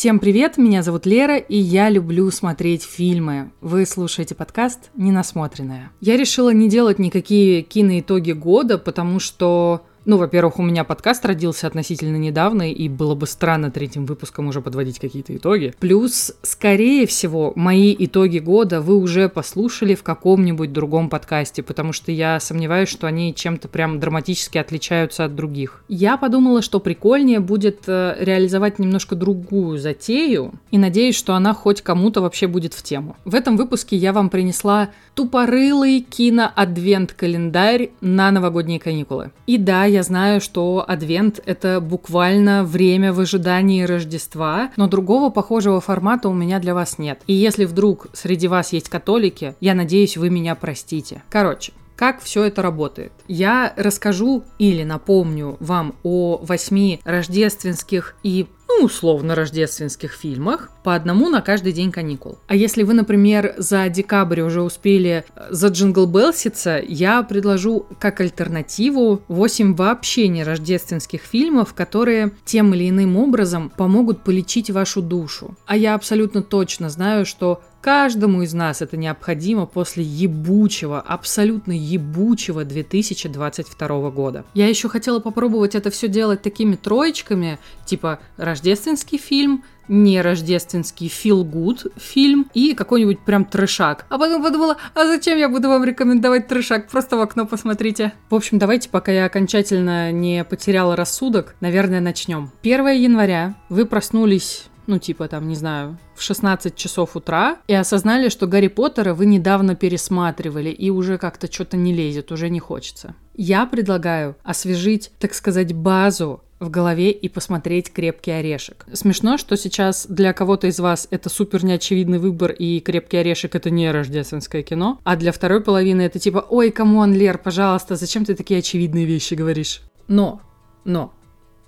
Всем привет, меня зовут Лера, и я люблю смотреть фильмы. Вы слушаете подкаст «Ненасмотренное». Я решила не делать никакие киноитоги года, потому что ну, во-первых, у меня подкаст родился относительно недавно, и было бы странно третьим выпуском уже подводить какие-то итоги. Плюс, скорее всего, мои итоги года вы уже послушали в каком-нибудь другом подкасте, потому что я сомневаюсь, что они чем-то прям драматически отличаются от других. Я подумала, что прикольнее будет э, реализовать немножко другую затею, и надеюсь, что она хоть кому-то вообще будет в тему. В этом выпуске я вам принесла тупорылый кино-адвент-календарь на новогодние каникулы. И да, я знаю, что Адвент — это буквально время в ожидании Рождества, но другого похожего формата у меня для вас нет. И если вдруг среди вас есть католики, я надеюсь, вы меня простите. Короче, как все это работает. Я расскажу или напомню вам о восьми рождественских и ну, условно, рождественских фильмах, по одному на каждый день каникул. А если вы, например, за декабрь уже успели э, за Джингл Белситься, я предложу как альтернативу 8 вообще не рождественских фильмов, которые тем или иным образом помогут полечить вашу душу. А я абсолютно точно знаю, что Каждому из нас это необходимо после ебучего, абсолютно ебучего 2022 года. Я еще хотела попробовать это все делать такими троечками, типа рождественский фильм, не рождественский feel good фильм и какой-нибудь прям трешак. А потом подумала, а зачем я буду вам рекомендовать трешак? Просто в окно посмотрите. В общем, давайте, пока я окончательно не потеряла рассудок, наверное, начнем. 1 января вы проснулись ну, типа там, не знаю, в 16 часов утра, и осознали, что Гарри Поттера вы недавно пересматривали, и уже как-то что-то не лезет, уже не хочется. Я предлагаю освежить, так сказать, базу в голове и посмотреть «Крепкий орешек». Смешно, что сейчас для кого-то из вас это супер неочевидный выбор, и «Крепкий орешек» — это не рождественское кино, а для второй половины это типа «Ой, come on, Лер, пожалуйста, зачем ты такие очевидные вещи говоришь?» Но, но,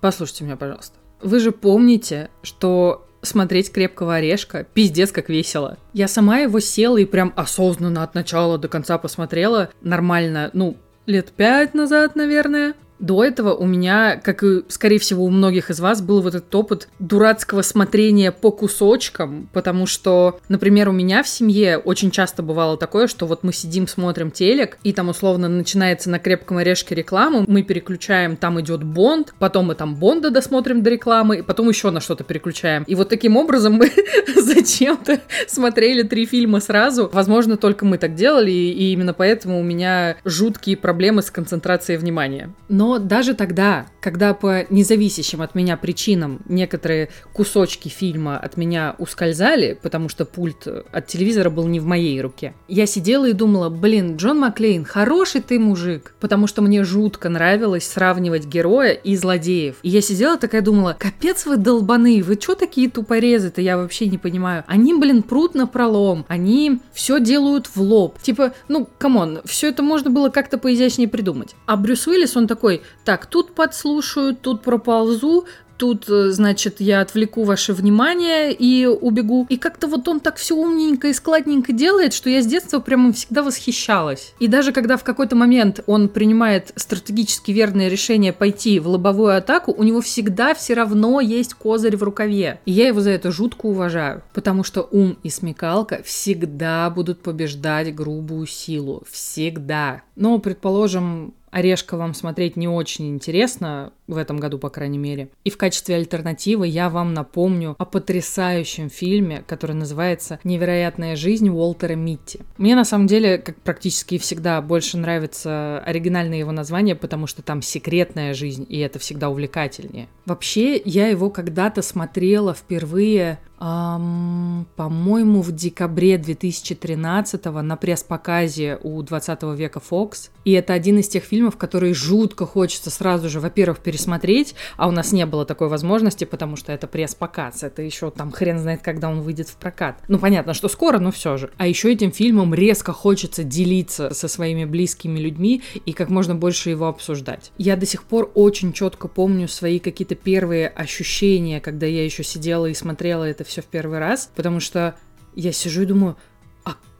послушайте меня, пожалуйста. Вы же помните, что смотреть «Крепкого орешка» пиздец как весело. Я сама его села и прям осознанно от начала до конца посмотрела нормально, ну, лет пять назад, наверное. До этого у меня, как и, скорее всего, у многих из вас, был вот этот опыт дурацкого смотрения по кусочкам, потому что, например, у меня в семье очень часто бывало такое, что вот мы сидим, смотрим телек, и там условно начинается на крепком орешке реклама, мы переключаем, там идет Бонд, потом мы там Бонда досмотрим до рекламы, и потом еще на что-то переключаем. И вот таким образом мы зачем-то смотрели три фильма сразу. Возможно, только мы так делали, и именно поэтому у меня жуткие проблемы с концентрацией внимания. Но даже тогда, когда по независящим от меня причинам некоторые кусочки фильма от меня ускользали, потому что пульт от телевизора был не в моей руке, я сидела и думала, блин, Джон Маклейн, хороший ты мужик, потому что мне жутко нравилось сравнивать героя и злодеев. И я сидела такая думала, капец вы долбаны, вы что такие тупорезы-то, я вообще не понимаю. Они, блин, прут на пролом, они все делают в лоб. Типа, ну, come on, все это можно было как-то поизящнее придумать. А Брюс Уиллис, он такой, так, тут подслушаю, тут проползу, тут, э, значит, я отвлеку ваше внимание и убегу. И как-то вот он так все умненько и складненько делает, что я с детства прямо всегда восхищалась. И даже когда в какой-то момент он принимает стратегически верное решение пойти в лобовую атаку, у него всегда все равно есть козырь в рукаве. И я его за это жутко уважаю, потому что ум и смекалка всегда будут побеждать грубую силу. Всегда. Но, предположим, Орешка вам смотреть не очень интересно, в этом году, по крайней мере. И в качестве альтернативы я вам напомню о потрясающем фильме, который называется «Невероятная жизнь Уолтера Митти». Мне на самом деле, как практически всегда, больше нравится оригинальное его название, потому что там секретная жизнь, и это всегда увлекательнее. Вообще, я его когда-то смотрела впервые Um, по-моему, в декабре 2013 на пресс-показе у 20 века Fox. И это один из тех фильмов, которые жутко хочется сразу же, во-первых, пересмотреть, а у нас не было такой возможности, потому что это пресс-показ. Это еще там хрен знает, когда он выйдет в прокат. Ну, понятно, что скоро, но все же. А еще этим фильмом резко хочется делиться со своими близкими людьми и как можно больше его обсуждать. Я до сих пор очень четко помню свои какие-то первые ощущения, когда я еще сидела и смотрела это все в первый раз, потому что я сижу и думаю,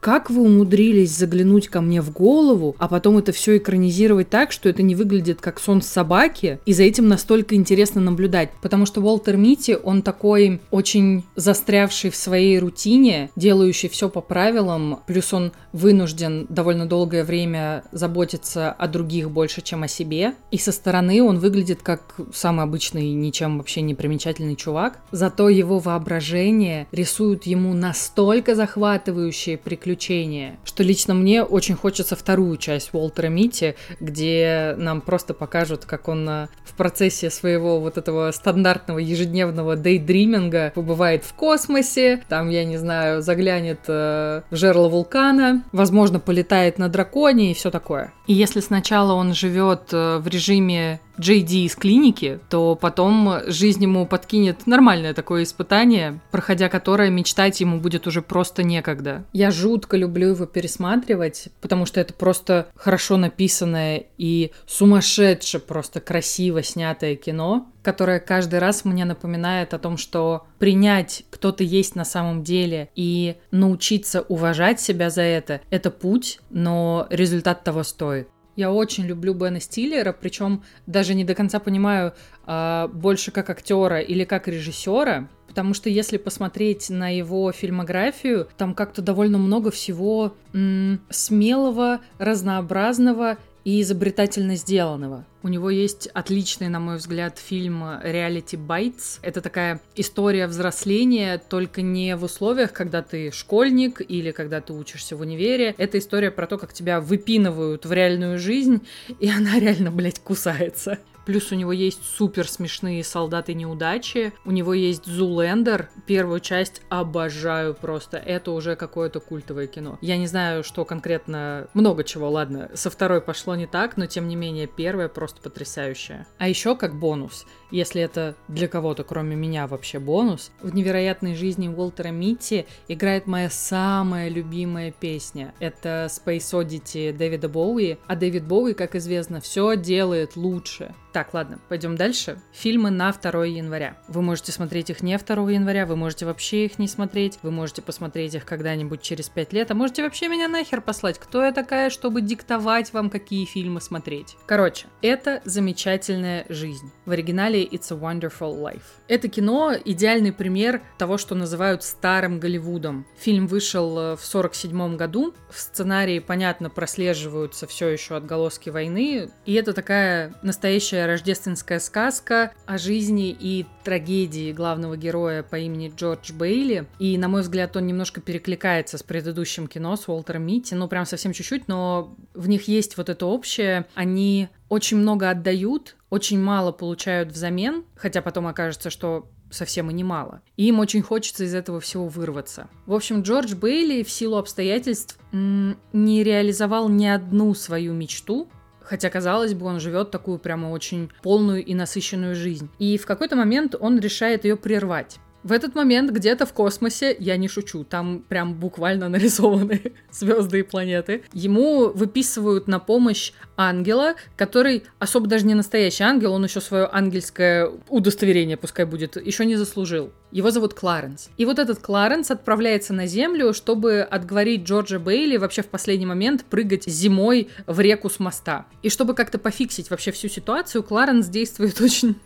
как вы умудрились заглянуть ко мне в голову, а потом это все экранизировать так, что это не выглядит как сон собаки, и за этим настолько интересно наблюдать. Потому что Уолтер Мити, он такой очень застрявший в своей рутине, делающий все по правилам, плюс он вынужден довольно долгое время заботиться о других больше, чем о себе. И со стороны он выглядит как самый обычный, ничем вообще не примечательный чувак. Зато его воображение рисует ему настолько захватывающие приключения, приключения. Что лично мне очень хочется вторую часть Уолтера Мити, где нам просто покажут, как он э, в процессе своего вот этого стандартного ежедневного дейдриминга побывает в космосе, там, я не знаю, заглянет э, в жерло вулкана, возможно, полетает на драконе и все такое. И если сначала он живет э, в режиме Джей из клиники, то потом жизнь ему подкинет нормальное такое испытание, проходя которое мечтать ему будет уже просто некогда. Я жутко люблю его пересматривать, потому что это просто хорошо написанное и сумасшедше просто красиво снятое кино, которое каждый раз мне напоминает о том, что принять, кто ты есть на самом деле, и научиться уважать себя за это, это путь, но результат того стоит. Я очень люблю Бена Стиллера, причем даже не до конца понимаю, э, больше как актера или как режиссера, потому что если посмотреть на его фильмографию, там как-то довольно много всего м- смелого, разнообразного и изобретательно сделанного. У него есть отличный, на мой взгляд, фильм «Reality Bites». Это такая история взросления, только не в условиях, когда ты школьник или когда ты учишься в универе. Это история про то, как тебя выпинывают в реальную жизнь, и она реально, блядь, кусается. Плюс у него есть супер смешные солдаты неудачи. У него есть Зулендер. Первую часть обожаю просто. Это уже какое-то культовое кино. Я не знаю, что конкретно... Много чего, ладно. Со второй пошло не так, но тем не менее первая просто потрясающая. А еще как бонус, если это для кого-то, кроме меня, вообще бонус, в «Невероятной жизни» Уолтера Митти играет моя самая любимая песня. Это Space Oddity Дэвида Боуи. А Дэвид Боуи, как известно, все делает лучше. Так, ладно, пойдем дальше. Фильмы на 2 января. Вы можете смотреть их не 2 января, вы можете вообще их не смотреть, вы можете посмотреть их когда-нибудь через 5 лет, а можете вообще меня нахер послать. Кто я такая, чтобы диктовать вам, какие фильмы смотреть? Короче, это замечательная жизнь. В оригинале It's a Wonderful Life. Это кино — идеальный пример того, что называют старым Голливудом. Фильм вышел э, в 47 году. В сценарии, понятно, прослеживаются все еще отголоски войны. И это такая настоящая рождественская сказка о жизни и трагедии главного героя по имени Джордж Бейли. И, на мой взгляд, он немножко перекликается с предыдущим кино с Уолтером Митти. Ну, прям совсем чуть-чуть, но в них есть вот это общее. Они очень много отдают, очень мало получают взамен, хотя потом окажется, что совсем и немало. И им очень хочется из этого всего вырваться. В общем, Джордж Бейли в силу обстоятельств не реализовал ни одну свою мечту, Хотя, казалось бы, он живет такую прямо очень полную и насыщенную жизнь. И в какой-то момент он решает ее прервать. В этот момент где-то в космосе, я не шучу, там прям буквально нарисованы звезды и планеты, ему выписывают на помощь ангела, который особо даже не настоящий ангел, он еще свое ангельское удостоверение, пускай будет, еще не заслужил. Его зовут Кларенс. И вот этот Кларенс отправляется на Землю, чтобы отговорить Джорджа Бейли вообще в последний момент прыгать зимой в реку с моста. И чтобы как-то пофиксить вообще всю ситуацию, Кларенс действует очень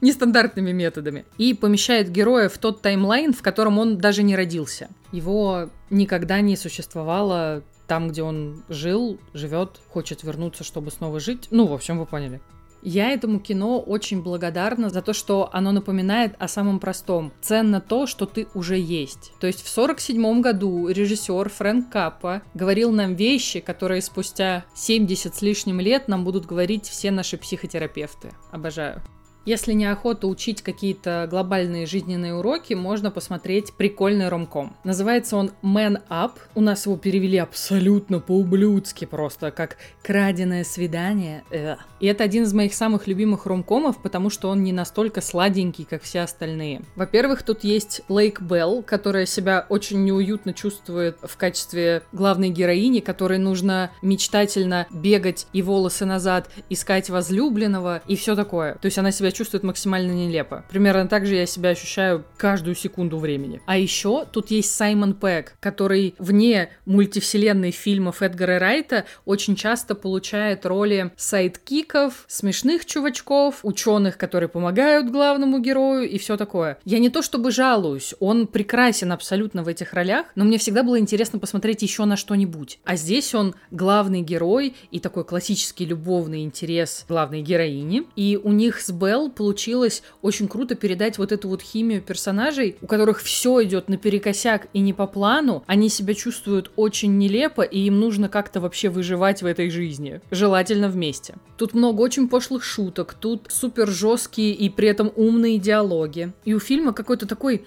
нестандартными методами. И помещает героя в тот таймлайн, в котором он даже не родился. Его никогда не существовало там, где он жил, живет, хочет вернуться, чтобы снова жить. Ну, в общем, вы поняли. Я этому кино очень благодарна за то, что оно напоминает о самом простом. Ценно то, что ты уже есть. То есть в 47 году режиссер Фрэнк Каппа говорил нам вещи, которые спустя 70 с лишним лет нам будут говорить все наши психотерапевты. Обожаю. Если неохота учить какие-то глобальные жизненные уроки, можно посмотреть прикольный ромком. Называется он Man Up. У нас его перевели абсолютно по-ублюдски просто, как «краденое свидание». Эх. И это один из моих самых любимых ромкомов, потому что он не настолько сладенький, как все остальные. Во-первых, тут есть Лейк Белл, которая себя очень неуютно чувствует в качестве главной героини, которой нужно мечтательно бегать и волосы назад, искать возлюбленного и все такое. То есть она себя чувствует максимально нелепо. Примерно так же я себя ощущаю каждую секунду времени. А еще тут есть Саймон Пегг, который вне мультивселенной фильмов Эдгара Райта очень часто получает роли сайдкиков, смешных чувачков, ученых, которые помогают главному герою и все такое. Я не то чтобы жалуюсь, он прекрасен абсолютно в этих ролях, но мне всегда было интересно посмотреть еще на что-нибудь. А здесь он главный герой и такой классический любовный интерес главной героини. И у них с Белл получилось очень круто передать вот эту вот химию персонажей, у которых все идет наперекосяк и не по плану. Они себя чувствуют очень нелепо, и им нужно как-то вообще выживать в этой жизни. Желательно вместе. Тут много очень пошлых шуток, тут супер жесткие и при этом умные диалоги. И у фильма какой-то такой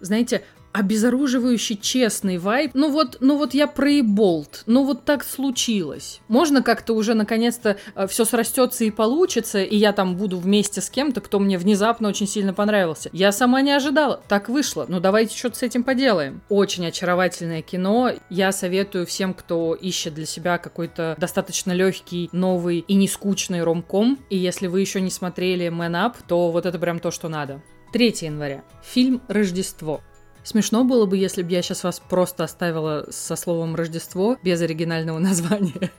знаете, обезоруживающий честный вайб. Ну вот, ну вот я проеболт, ну вот так случилось. Можно как-то уже наконец-то э, все срастется и получится, и я там буду вместе с кем-то, кто мне внезапно очень сильно понравился. Я сама не ожидала, так вышло, ну давайте что-то с этим поделаем. Очень очаровательное кино, я советую всем, кто ищет для себя какой-то достаточно легкий, новый и не скучный ромком, и если вы еще не смотрели Man Up, то вот это прям то, что надо. 3 января. Фильм «Рождество». Смешно было бы, если бы я сейчас вас просто оставила со словом «Рождество» без оригинального названия.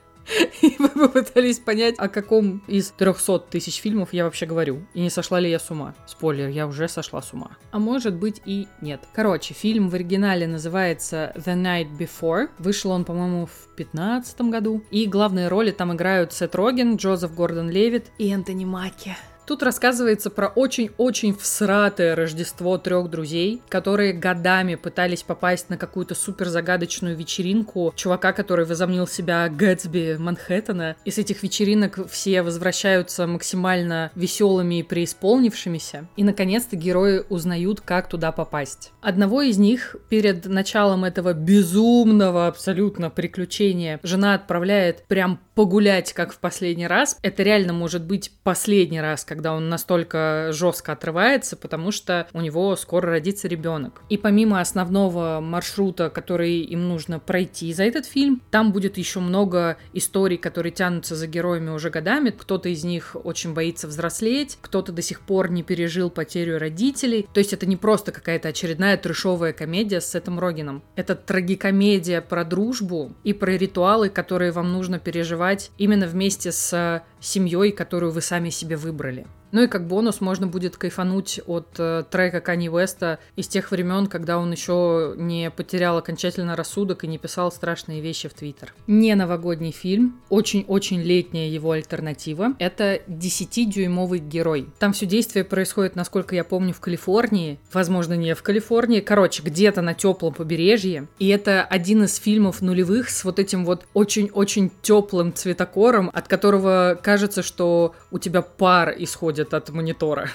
И вы попытались понять, о каком из 300 тысяч фильмов я вообще говорю. И не сошла ли я с ума. Спойлер, я уже сошла с ума. А может быть и нет. Короче, фильм в оригинале называется The Night Before. Вышел он, по-моему, в 2015 году. И главные роли там играют Сет Роген, Джозеф Гордон Левит и Энтони Маки. Тут рассказывается про очень-очень всратое Рождество трех друзей, которые годами пытались попасть на какую-то супер загадочную вечеринку чувака, который возомнил себя Гэтсби Манхэттена. И с этих вечеринок все возвращаются максимально веселыми и преисполнившимися. И, наконец-то, герои узнают, как туда попасть. Одного из них перед началом этого безумного абсолютно приключения жена отправляет прям погулять, как в последний раз. Это реально может быть последний раз, когда он настолько жестко отрывается, потому что у него скоро родится ребенок. И помимо основного маршрута, который им нужно пройти за этот фильм, там будет еще много историй, которые тянутся за героями уже годами. Кто-то из них очень боится взрослеть, кто-то до сих пор не пережил потерю родителей. То есть это не просто какая-то очередная трешовая комедия с Сетом Рогином. Это трагикомедия про дружбу и про ритуалы, которые вам нужно переживать именно вместе с семьей, которую вы сами себе выбрали. Ну и как бонус можно будет кайфануть от э, трека Кани Веста из тех времен, когда он еще не потерял окончательно рассудок и не писал страшные вещи в Твиттер. Не новогодний фильм, очень-очень летняя его альтернатива. Это 10-дюймовый герой. Там все действие происходит, насколько я помню, в Калифорнии. Возможно, не в Калифорнии. Короче, где-то на теплом побережье. И это один из фильмов нулевых с вот этим вот очень-очень теплым цветокором, от которого кажется, что у тебя пар исходит от монитора.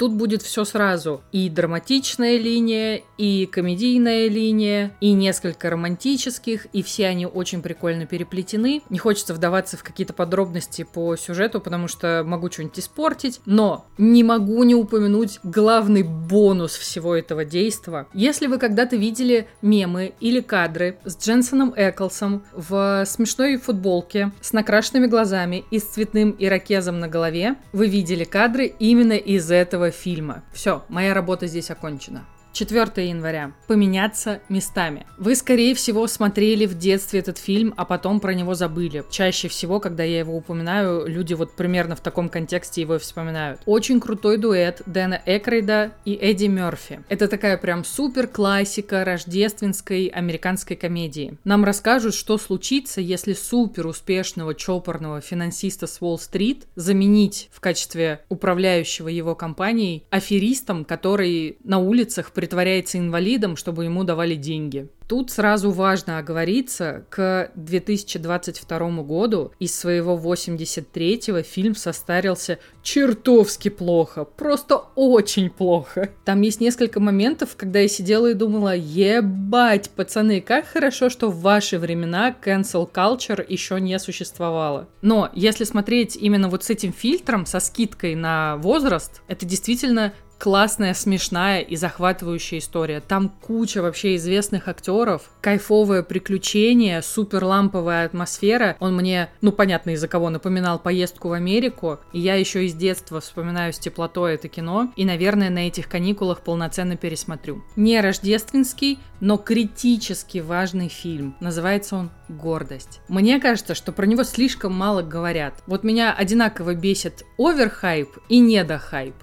Тут будет все сразу. И драматичная линия, и комедийная линия, и несколько романтических, и все они очень прикольно переплетены. Не хочется вдаваться в какие-то подробности по сюжету, потому что могу что-нибудь испортить, но не могу не упомянуть главный бонус всего этого действа. Если вы когда-то видели мемы или кадры с Дженсоном Эклсом в смешной футболке с накрашенными глазами и с цветным ирокезом на голове, вы видели кадры именно из этого фильма. Все, моя работа здесь окончена. 4 января. Поменяться местами. Вы, скорее всего, смотрели в детстве этот фильм, а потом про него забыли. Чаще всего, когда я его упоминаю, люди вот примерно в таком контексте его вспоминают. Очень крутой дуэт Дэна Экрейда и Эдди Мерфи. Это такая прям супер классика рождественской американской комедии. Нам расскажут, что случится, если супер успешного чопорного финансиста с Уолл-стрит заменить в качестве управляющего его компанией аферистом, который на улицах притворяется инвалидом, чтобы ему давали деньги. Тут сразу важно оговориться, к 2022 году из своего 83-го фильм состарился чертовски плохо, просто очень плохо. Там есть несколько моментов, когда я сидела и думала, ебать, пацаны, как хорошо, что в ваши времена cancel culture еще не существовало. Но если смотреть именно вот с этим фильтром, со скидкой на возраст, это действительно классная, смешная и захватывающая история. Там куча вообще известных актеров, кайфовое приключение, супер ламповая атмосфера. Он мне, ну понятно из-за кого, напоминал поездку в Америку. И я еще из детства вспоминаю с теплотой это кино. И, наверное, на этих каникулах полноценно пересмотрю. Не рождественский, но критически важный фильм. Называется он «Гордость». Мне кажется, что про него слишком мало говорят. Вот меня одинаково бесит оверхайп и недохайп.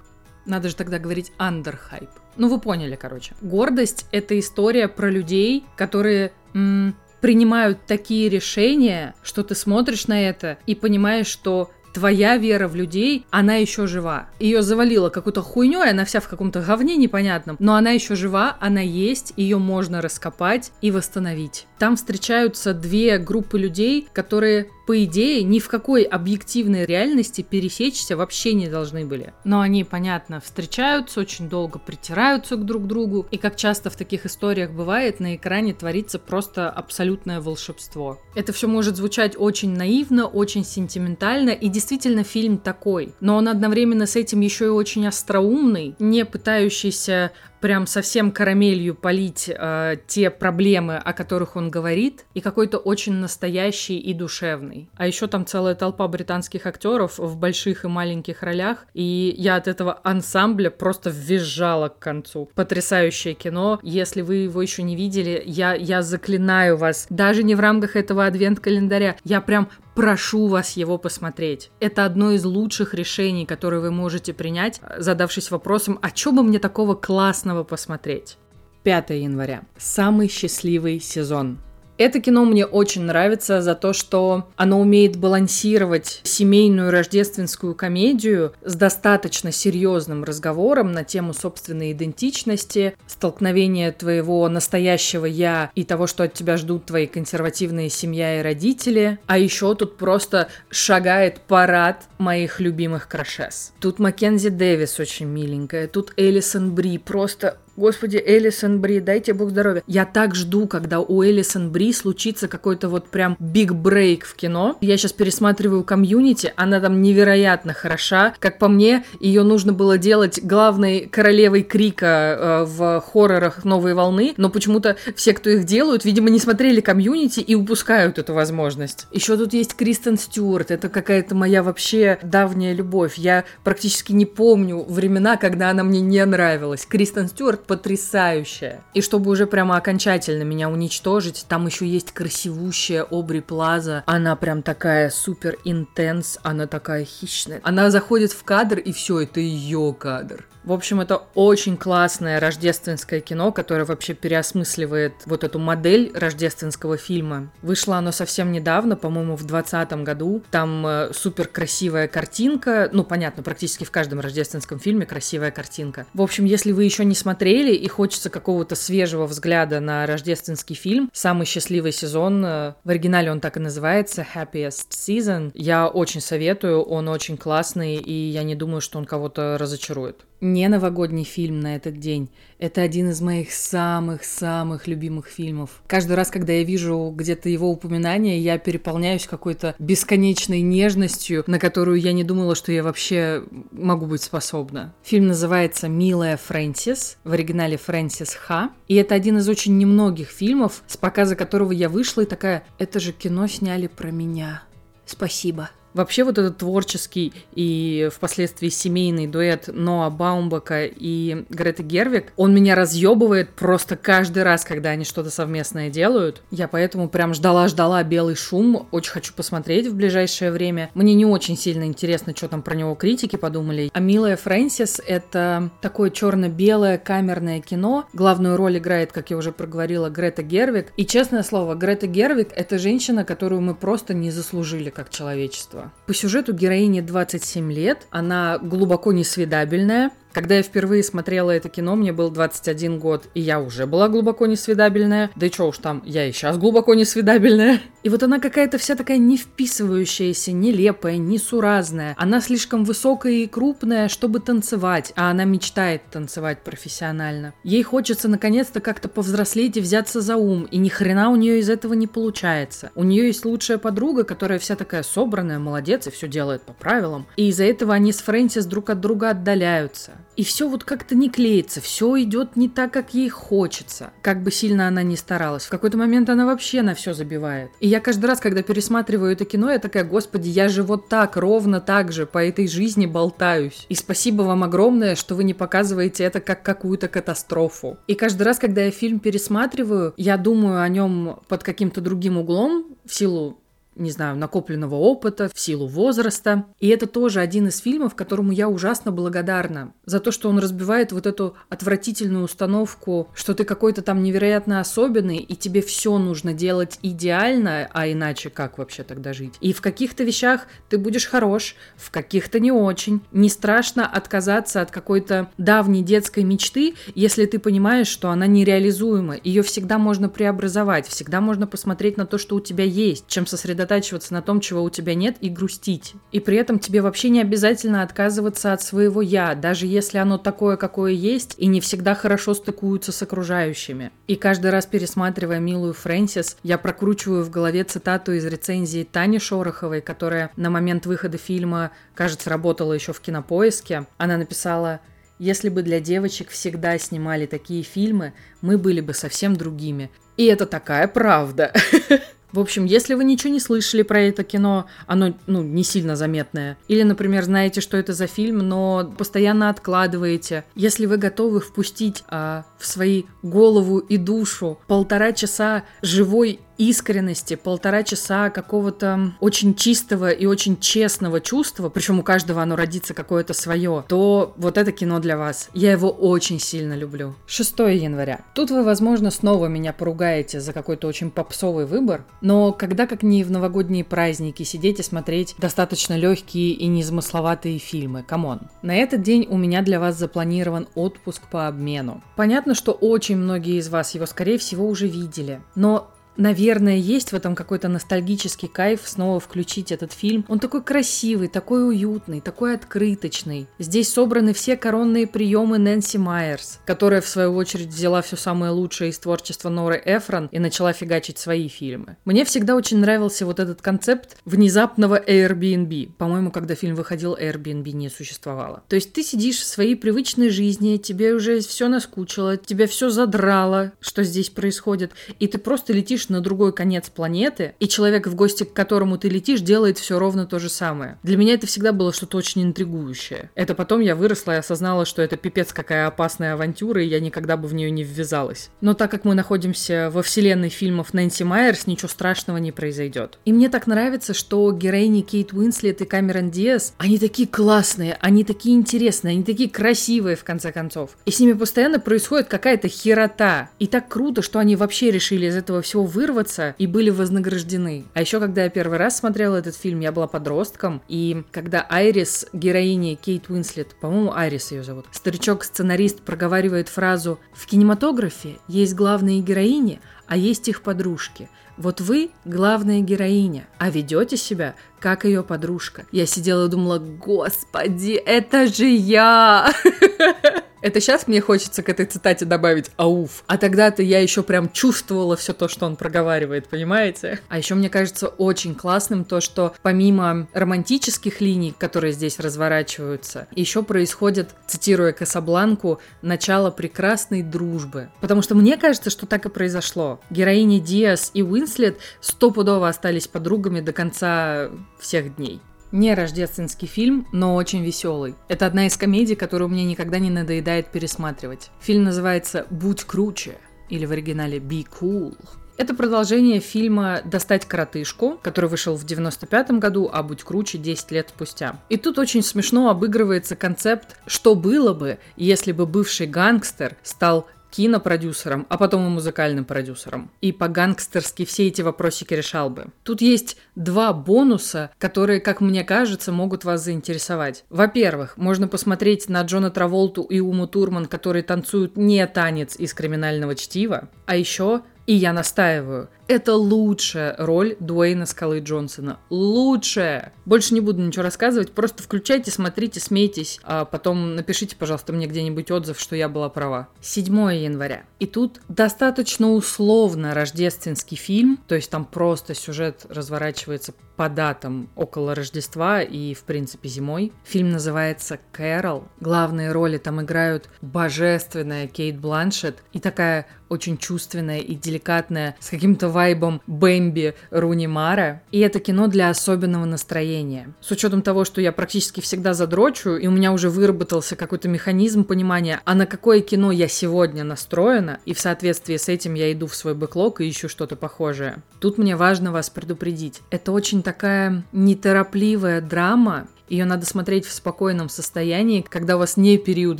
Надо же тогда говорить андерхайп. Ну, вы поняли, короче. Гордость — это история про людей, которые м- принимают такие решения, что ты смотришь на это и понимаешь, что твоя вера в людей, она еще жива. Ее завалило какой-то хуйней, она вся в каком-то говне непонятном, но она еще жива, она есть, ее можно раскопать и восстановить. Там встречаются две группы людей, которые по идее, ни в какой объективной реальности пересечься вообще не должны были. Но они, понятно, встречаются, очень долго притираются к друг другу, и как часто в таких историях бывает, на экране творится просто абсолютное волшебство. Это все может звучать очень наивно, очень сентиментально, и действительно фильм такой. Но он одновременно с этим еще и очень остроумный, не пытающийся прям совсем карамелью полить э, те проблемы, о которых он говорит, и какой-то очень настоящий и душевный. А еще там целая толпа британских актеров в больших и маленьких ролях, и я от этого ансамбля просто визжала к концу. Потрясающее кино. Если вы его еще не видели, я, я заклинаю вас, даже не в рамках этого адвент-календаря, я прям прошу вас его посмотреть. Это одно из лучших решений, которые вы можете принять, задавшись вопросом, а что бы мне такого классного посмотреть? 5 января. Самый счастливый сезон. Это кино мне очень нравится за то, что оно умеет балансировать семейную рождественскую комедию с достаточно серьезным разговором на тему собственной идентичности, столкновения твоего настоящего я и того, что от тебя ждут твои консервативные семья и родители. А еще тут просто шагает парад моих любимых крашес. Тут Маккензи Дэвис очень миленькая, тут Элисон Бри просто Господи, Элисон Бри, дайте бог здоровья. Я так жду, когда у Элисон Бри случится какой-то вот прям биг брейк в кино. Я сейчас пересматриваю комьюнити, она там невероятно хороша. Как по мне, ее нужно было делать главной королевой крика э, в хоррорах новой волны, но почему-то все, кто их делают, видимо, не смотрели комьюнити и упускают эту возможность. Еще тут есть Кристен Стюарт, это какая-то моя вообще давняя любовь. Я практически не помню времена, когда она мне не нравилась. Кристен Стюарт потрясающая. И чтобы уже прямо окончательно меня уничтожить, там еще есть красивущая Обри Плаза. Она прям такая супер интенс, она такая хищная. Она заходит в кадр, и все, это ее кадр. В общем, это очень классное рождественское кино, которое вообще переосмысливает вот эту модель рождественского фильма. Вышло оно совсем недавно, по-моему, в 2020 году. Там э, супер красивая картинка. Ну, понятно, практически в каждом рождественском фильме красивая картинка. В общем, если вы еще не смотрели и хочется какого-то свежего взгляда на рождественский фильм, самый счастливый сезон, э, в оригинале он так и называется, Happiest Season, я очень советую, он очень классный, и я не думаю, что он кого-то разочарует не новогодний фильм на этот день. Это один из моих самых-самых любимых фильмов. Каждый раз, когда я вижу где-то его упоминание, я переполняюсь какой-то бесконечной нежностью, на которую я не думала, что я вообще могу быть способна. Фильм называется «Милая Фрэнсис», в оригинале Фрэнсис Ха. И это один из очень немногих фильмов, с показа которого я вышла и такая «Это же кино сняли про меня. Спасибо». Вообще вот этот творческий и впоследствии семейный дуэт Ноа Баумбака и Греты Гервик, он меня разъебывает просто каждый раз, когда они что-то совместное делают. Я поэтому прям ждала-ждала белый шум, очень хочу посмотреть в ближайшее время. Мне не очень сильно интересно, что там про него критики подумали. А «Милая Фрэнсис» — это такое черно-белое камерное кино. Главную роль играет, как я уже проговорила, Грета Гервик. И, честное слово, Грета Гервик — это женщина, которую мы просто не заслужили как человечество. По сюжету героине 27 лет, она глубоко несвидабельная, когда я впервые смотрела это кино, мне был 21 год, и я уже была глубоко несвидабельная. Да и что уж там, я и сейчас глубоко несвидабельная. И вот она какая-то вся такая не вписывающаяся, нелепая, несуразная. Она слишком высокая и крупная, чтобы танцевать, а она мечтает танцевать профессионально. Ей хочется наконец-то как-то повзрослеть и взяться за ум, и ни хрена у нее из этого не получается. У нее есть лучшая подруга, которая вся такая собранная, молодец и все делает по правилам. И из-за этого они с Фрэнсис друг от друга отдаляются. И все вот как-то не клеится, все идет не так, как ей хочется. Как бы сильно она ни старалась. В какой-то момент она вообще на все забивает. И я каждый раз, когда пересматриваю это кино, я такая, господи, я же вот так, ровно так же по этой жизни болтаюсь. И спасибо вам огромное, что вы не показываете это как какую-то катастрофу. И каждый раз, когда я фильм пересматриваю, я думаю о нем под каким-то другим углом в силу не знаю, накопленного опыта, в силу возраста. И это тоже один из фильмов, которому я ужасно благодарна за то, что он разбивает вот эту отвратительную установку, что ты какой-то там невероятно особенный, и тебе все нужно делать идеально, а иначе как вообще тогда жить? И в каких-то вещах ты будешь хорош, в каких-то не очень. Не страшно отказаться от какой-то давней детской мечты, если ты понимаешь, что она нереализуема. Ее всегда можно преобразовать, всегда можно посмотреть на то, что у тебя есть, чем сосредоточиться сосредотачиваться на том, чего у тебя нет, и грустить. И при этом тебе вообще не обязательно отказываться от своего «я», даже если оно такое, какое есть, и не всегда хорошо стыкуются с окружающими. И каждый раз пересматривая «Милую Фрэнсис», я прокручиваю в голове цитату из рецензии Тани Шороховой, которая на момент выхода фильма, кажется, работала еще в кинопоиске. Она написала если бы для девочек всегда снимали такие фильмы, мы были бы совсем другими. И это такая правда. В общем, если вы ничего не слышали про это кино, оно, ну, не сильно заметное. Или, например, знаете, что это за фильм, но постоянно откладываете. Если вы готовы впустить а, в свои голову и душу полтора часа живой искренности, полтора часа какого-то очень чистого и очень честного чувства, причем у каждого оно родится какое-то свое, то вот это кино для вас. Я его очень сильно люблю. 6 января. Тут вы, возможно, снова меня поругаете за какой-то очень попсовый выбор, но когда как не в новогодние праздники сидеть и смотреть достаточно легкие и незамысловатые фильмы, come on. На этот день у меня для вас запланирован отпуск по обмену. Понятно, что очень многие из вас его, скорее всего, уже видели, но Наверное, есть в этом какой-то ностальгический кайф снова включить этот фильм. Он такой красивый, такой уютный, такой открыточный. Здесь собраны все коронные приемы Нэнси Майерс, которая, в свою очередь, взяла все самое лучшее из творчества Норы Эфрон и начала фигачить свои фильмы. Мне всегда очень нравился вот этот концепт внезапного Airbnb. По-моему, когда фильм выходил, Airbnb не существовало. То есть ты сидишь в своей привычной жизни, тебе уже все наскучило, тебя все задрало, что здесь происходит, и ты просто летишь летишь на другой конец планеты, и человек, в гости к которому ты летишь, делает все ровно то же самое. Для меня это всегда было что-то очень интригующее. Это потом я выросла и осознала, что это пипец какая опасная авантюра, и я никогда бы в нее не ввязалась. Но так как мы находимся во вселенной фильмов Нэнси Майерс, ничего страшного не произойдет. И мне так нравится, что героини Кейт Уинслет и Камерон Диас, они такие классные, они такие интересные, они такие красивые, в конце концов. И с ними постоянно происходит какая-то херота. И так круто, что они вообще решили из этого всего вырваться и были вознаграждены. А еще, когда я первый раз смотрела этот фильм, я была подростком, и когда Айрис, героиня Кейт Уинслет, по-моему, Айрис ее зовут, старичок-сценарист проговаривает фразу «В кинематографе есть главные героини, а есть их подружки. Вот вы главная героиня, а ведете себя как ее подружка. Я сидела и думала, господи, это же я! Это сейчас мне хочется к этой цитате добавить «ауф». А тогда-то я еще прям чувствовала все то, что он проговаривает, понимаете? А еще мне кажется очень классным то, что помимо романтических линий, которые здесь разворачиваются, еще происходит, цитируя Касабланку, начало прекрасной дружбы. Потому что мне кажется, что так и произошло. Героини Диас и Уинслет стопудово остались подругами до конца всех дней. Не рождественский фильм, но очень веселый. Это одна из комедий, которую мне никогда не надоедает пересматривать. Фильм называется «Будь круче» или в оригинале «Be Cool». Это продолжение фильма «Достать коротышку», который вышел в 95 году, а «Будь круче» 10 лет спустя. И тут очень смешно обыгрывается концепт «Что было бы, если бы бывший гангстер стал кинопродюсером, а потом и музыкальным продюсером. И по-гангстерски все эти вопросики решал бы. Тут есть два бонуса, которые, как мне кажется, могут вас заинтересовать. Во-первых, можно посмотреть на Джона Траволту и Уму Турман, которые танцуют не танец из криминального чтива, а еще и я настаиваю, Это лучшая роль Дуэйна Скалы Джонсона. Лучшая! Больше не буду ничего рассказывать, просто включайте, смотрите, смейтесь, а потом напишите, пожалуйста, мне где-нибудь отзыв, что я была права. 7 января. И тут достаточно условно рождественский фильм, то есть там просто сюжет разворачивается по датам около Рождества и, в принципе, зимой. Фильм называется «Кэрол». Главные роли там играют божественная Кейт Бланшет и такая очень чувственная и деликатная, с каким-то вайбом Бэмби Руни Мара. И это кино для особенного настроения. С учетом того, что я практически всегда задрочу, и у меня уже выработался какой-то механизм понимания, а на какое кино я сегодня настроена, и в соответствии с этим я иду в свой бэклог и ищу что-то похожее. Тут мне важно вас предупредить. Это очень такая неторопливая драма, ее надо смотреть в спокойном состоянии, когда у вас не период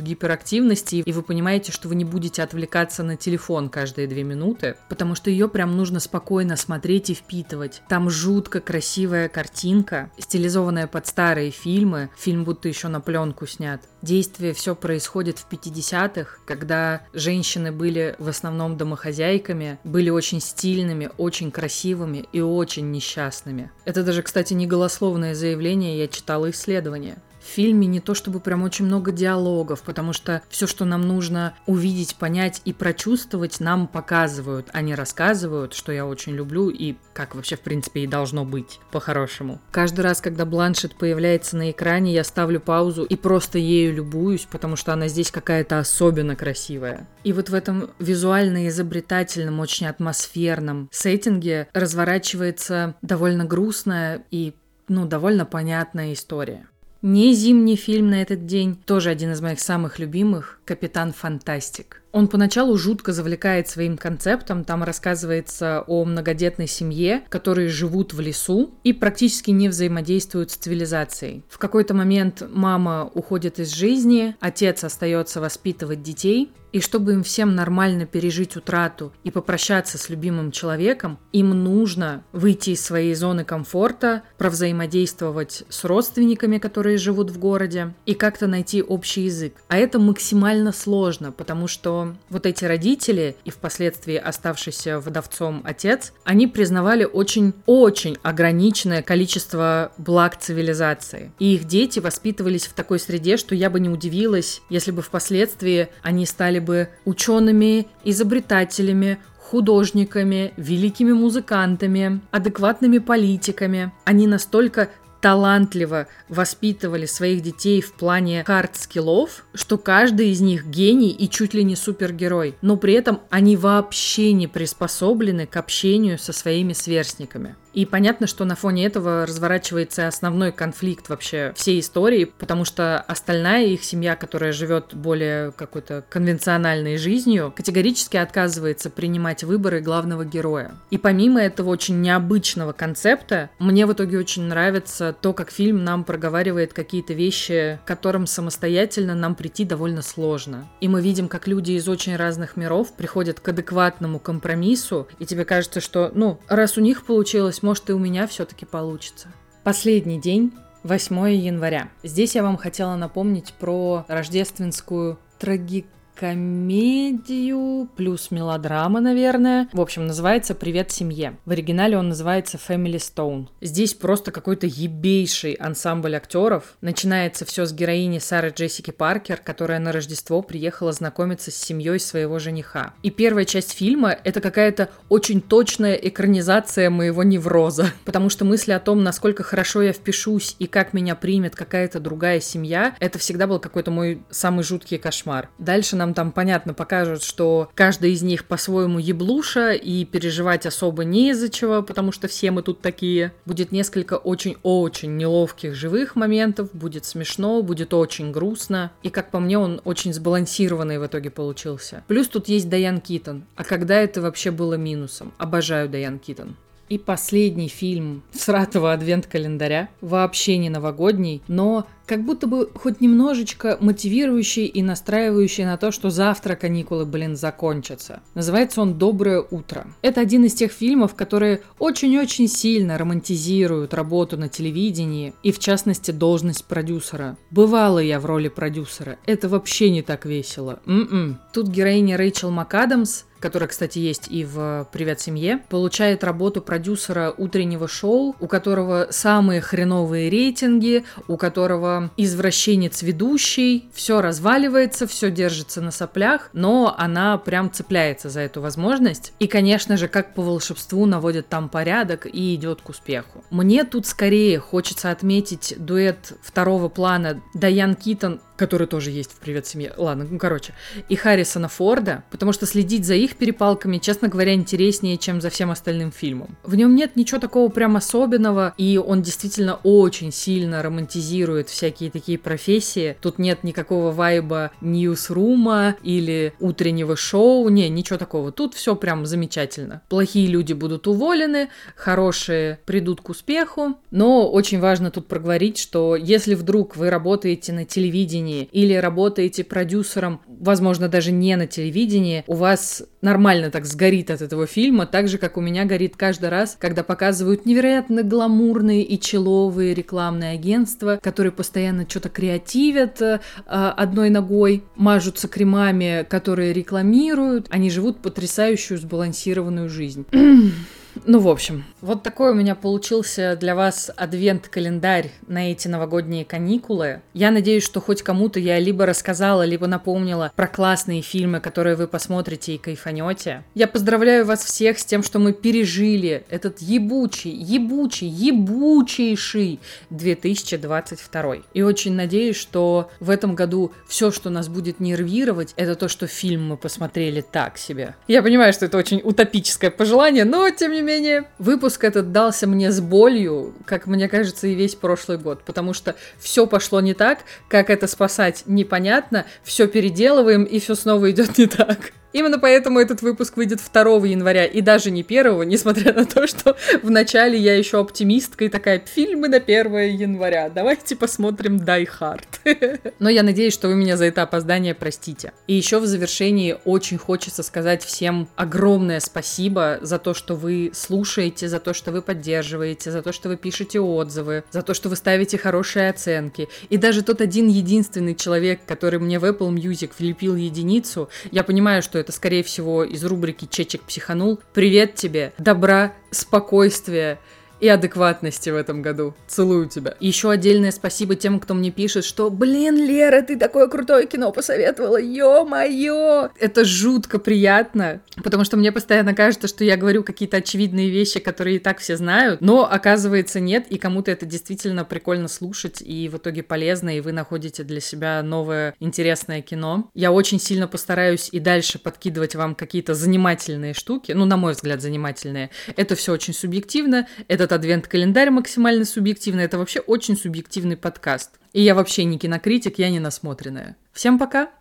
гиперактивности, и вы понимаете, что вы не будете отвлекаться на телефон каждые две минуты, потому что ее прям нужно спокойно смотреть и впитывать. Там жутко красивая картинка, стилизованная под старые фильмы, фильм будто еще на пленку снят. Действие все происходит в 50-х, когда женщины были в основном домохозяйками, были очень стильными, очень красивыми и очень несчастными. Это даже, кстати, не голословное заявление, я читала исследования. В фильме не то чтобы прям очень много диалогов, потому что все, что нам нужно увидеть, понять и прочувствовать, нам показывают, они рассказывают, что я очень люблю и как вообще в принципе и должно быть по-хорошему. Каждый раз, когда Бланшет появляется на экране, я ставлю паузу и просто ею любуюсь, потому что она здесь какая-то особенно красивая. И вот в этом визуально изобретательном, очень атмосферном сеттинге разворачивается довольно грустная и ну, довольно понятная история. Не зимний фильм на этот день, тоже один из моих самых любимых, «Капитан Фантастик». Он поначалу жутко завлекает своим концептом. Там рассказывается о многодетной семье, которые живут в лесу и практически не взаимодействуют с цивилизацией. В какой-то момент мама уходит из жизни, отец остается воспитывать детей, и чтобы им всем нормально пережить утрату и попрощаться с любимым человеком, им нужно выйти из своей зоны комфорта, провзаимодействовать с родственниками, которые живут в городе, и как-то найти общий язык. А это максимально сложно, потому что вот эти родители и впоследствии оставшийся вдовцом отец, они признавали очень-очень ограниченное количество благ цивилизации. И их дети воспитывались в такой среде, что я бы не удивилась, если бы впоследствии они стали стали бы учеными, изобретателями, художниками, великими музыкантами, адекватными политиками. Они настолько талантливо воспитывали своих детей в плане карт-скиллов, что каждый из них гений и чуть ли не супергерой. Но при этом они вообще не приспособлены к общению со своими сверстниками. И понятно, что на фоне этого разворачивается основной конфликт вообще всей истории, потому что остальная их семья, которая живет более какой-то конвенциональной жизнью, категорически отказывается принимать выборы главного героя. И помимо этого очень необычного концепта, мне в итоге очень нравится то, как фильм нам проговаривает какие-то вещи, к которым самостоятельно нам прийти довольно сложно. И мы видим, как люди из очень разных миров приходят к адекватному компромиссу, и тебе кажется, что, ну, раз у них получилось, может и у меня все-таки получится. Последний день 8 января. Здесь я вам хотела напомнить про рождественскую трагикомедию комедию плюс мелодрама, наверное. В общем, называется «Привет семье». В оригинале он называется Family Stone. Здесь просто какой-то ебейший ансамбль актеров. Начинается все с героини Сары Джессики Паркер, которая на Рождество приехала знакомиться с семьей своего жениха. И первая часть фильма — это какая-то очень точная экранизация моего невроза. Потому что мысли о том, насколько хорошо я впишусь и как меня примет какая-то другая семья, это всегда был какой-то мой самый жуткий кошмар. Дальше нам нам там, понятно, покажут, что каждый из них по-своему еблуша, и переживать особо не из-за чего, потому что все мы тут такие. Будет несколько очень-очень неловких живых моментов, будет смешно, будет очень грустно. И, как по мне, он очень сбалансированный в итоге получился. Плюс тут есть Дайан Китон. А когда это вообще было минусом? Обожаю Дайан Китон. И последний фильм сратого адвент-календаря, вообще не новогодний, но как будто бы хоть немножечко мотивирующий и настраивающий на то, что завтра каникулы, блин, закончатся. Называется он «Доброе утро». Это один из тех фильмов, которые очень-очень сильно романтизируют работу на телевидении и, в частности, должность продюсера. Бывала я в роли продюсера. Это вообще не так весело. М-м. Тут героиня Рэйчел МакАдамс которая, кстати, есть и в «Привет, семье», получает работу продюсера утреннего шоу, у которого самые хреновые рейтинги, у которого извращенец ведущий, все разваливается, все держится на соплях, но она прям цепляется за эту возможность. И, конечно же, как по волшебству наводит там порядок и идет к успеху. Мне тут скорее хочется отметить дуэт второго плана Дайан Китон который тоже есть в «Привет, семье». Ладно, ну, короче. И Харрисона Форда, потому что следить за их перепалками, честно говоря, интереснее, чем за всем остальным фильмом. В нем нет ничего такого прям особенного, и он действительно очень сильно романтизирует всякие такие профессии. Тут нет никакого вайба ньюсрума или утреннего шоу, не, ничего такого. Тут все прям замечательно. Плохие люди будут уволены, хорошие придут к успеху, но очень важно тут проговорить, что если вдруг вы работаете на телевидении, телевидении или работаете продюсером, возможно, даже не на телевидении, у вас нормально так сгорит от этого фильма, так же, как у меня горит каждый раз, когда показывают невероятно гламурные и человые рекламные агентства, которые постоянно что-то креативят э, одной ногой, мажутся кремами, которые рекламируют. Они живут потрясающую сбалансированную жизнь. Ну, в общем, вот такой у меня получился для вас адвент-календарь на эти новогодние каникулы. Я надеюсь, что хоть кому-то я либо рассказала, либо напомнила про классные фильмы, которые вы посмотрите и кайфанете. Я поздравляю вас всех с тем, что мы пережили этот ебучий, ебучий, ебучейший 2022. И очень надеюсь, что в этом году все, что нас будет нервировать, это то, что фильм мы посмотрели так себе. Я понимаю, что это очень утопическое пожелание, но тем не менее менее, выпуск этот дался мне с болью, как мне кажется, и весь прошлый год, потому что все пошло не так, как это спасать непонятно, все переделываем, и все снова идет не так. Именно поэтому этот выпуск выйдет 2 января и даже не 1, несмотря на то, что в начале я еще оптимистка и такая, фильмы на 1 января, давайте посмотрим Die Hard. Но я надеюсь, что вы меня за это опоздание простите. И еще в завершении очень хочется сказать всем огромное спасибо за то, что вы слушаете, за то, что вы поддерживаете, за то, что вы пишете отзывы, за то, что вы ставите хорошие оценки. И даже тот один единственный человек, который мне в Apple Music влепил единицу, я понимаю, что это, скорее всего, из рубрики «Чечек психанул». Привет тебе, добра, спокойствия, и адекватности в этом году. Целую тебя. Еще отдельное спасибо тем, кто мне пишет, что «Блин, Лера, ты такое крутое кино посоветовала, ё-моё!» Это жутко приятно, потому что мне постоянно кажется, что я говорю какие-то очевидные вещи, которые и так все знают, но оказывается нет, и кому-то это действительно прикольно слушать, и в итоге полезно, и вы находите для себя новое интересное кино. Я очень сильно постараюсь и дальше подкидывать вам какие-то занимательные штуки, ну, на мой взгляд, занимательные. Это все очень субъективно, это этот адвент-календарь максимально субъективный. Это вообще очень субъективный подкаст. И я вообще не кинокритик, я не насмотренная. Всем пока!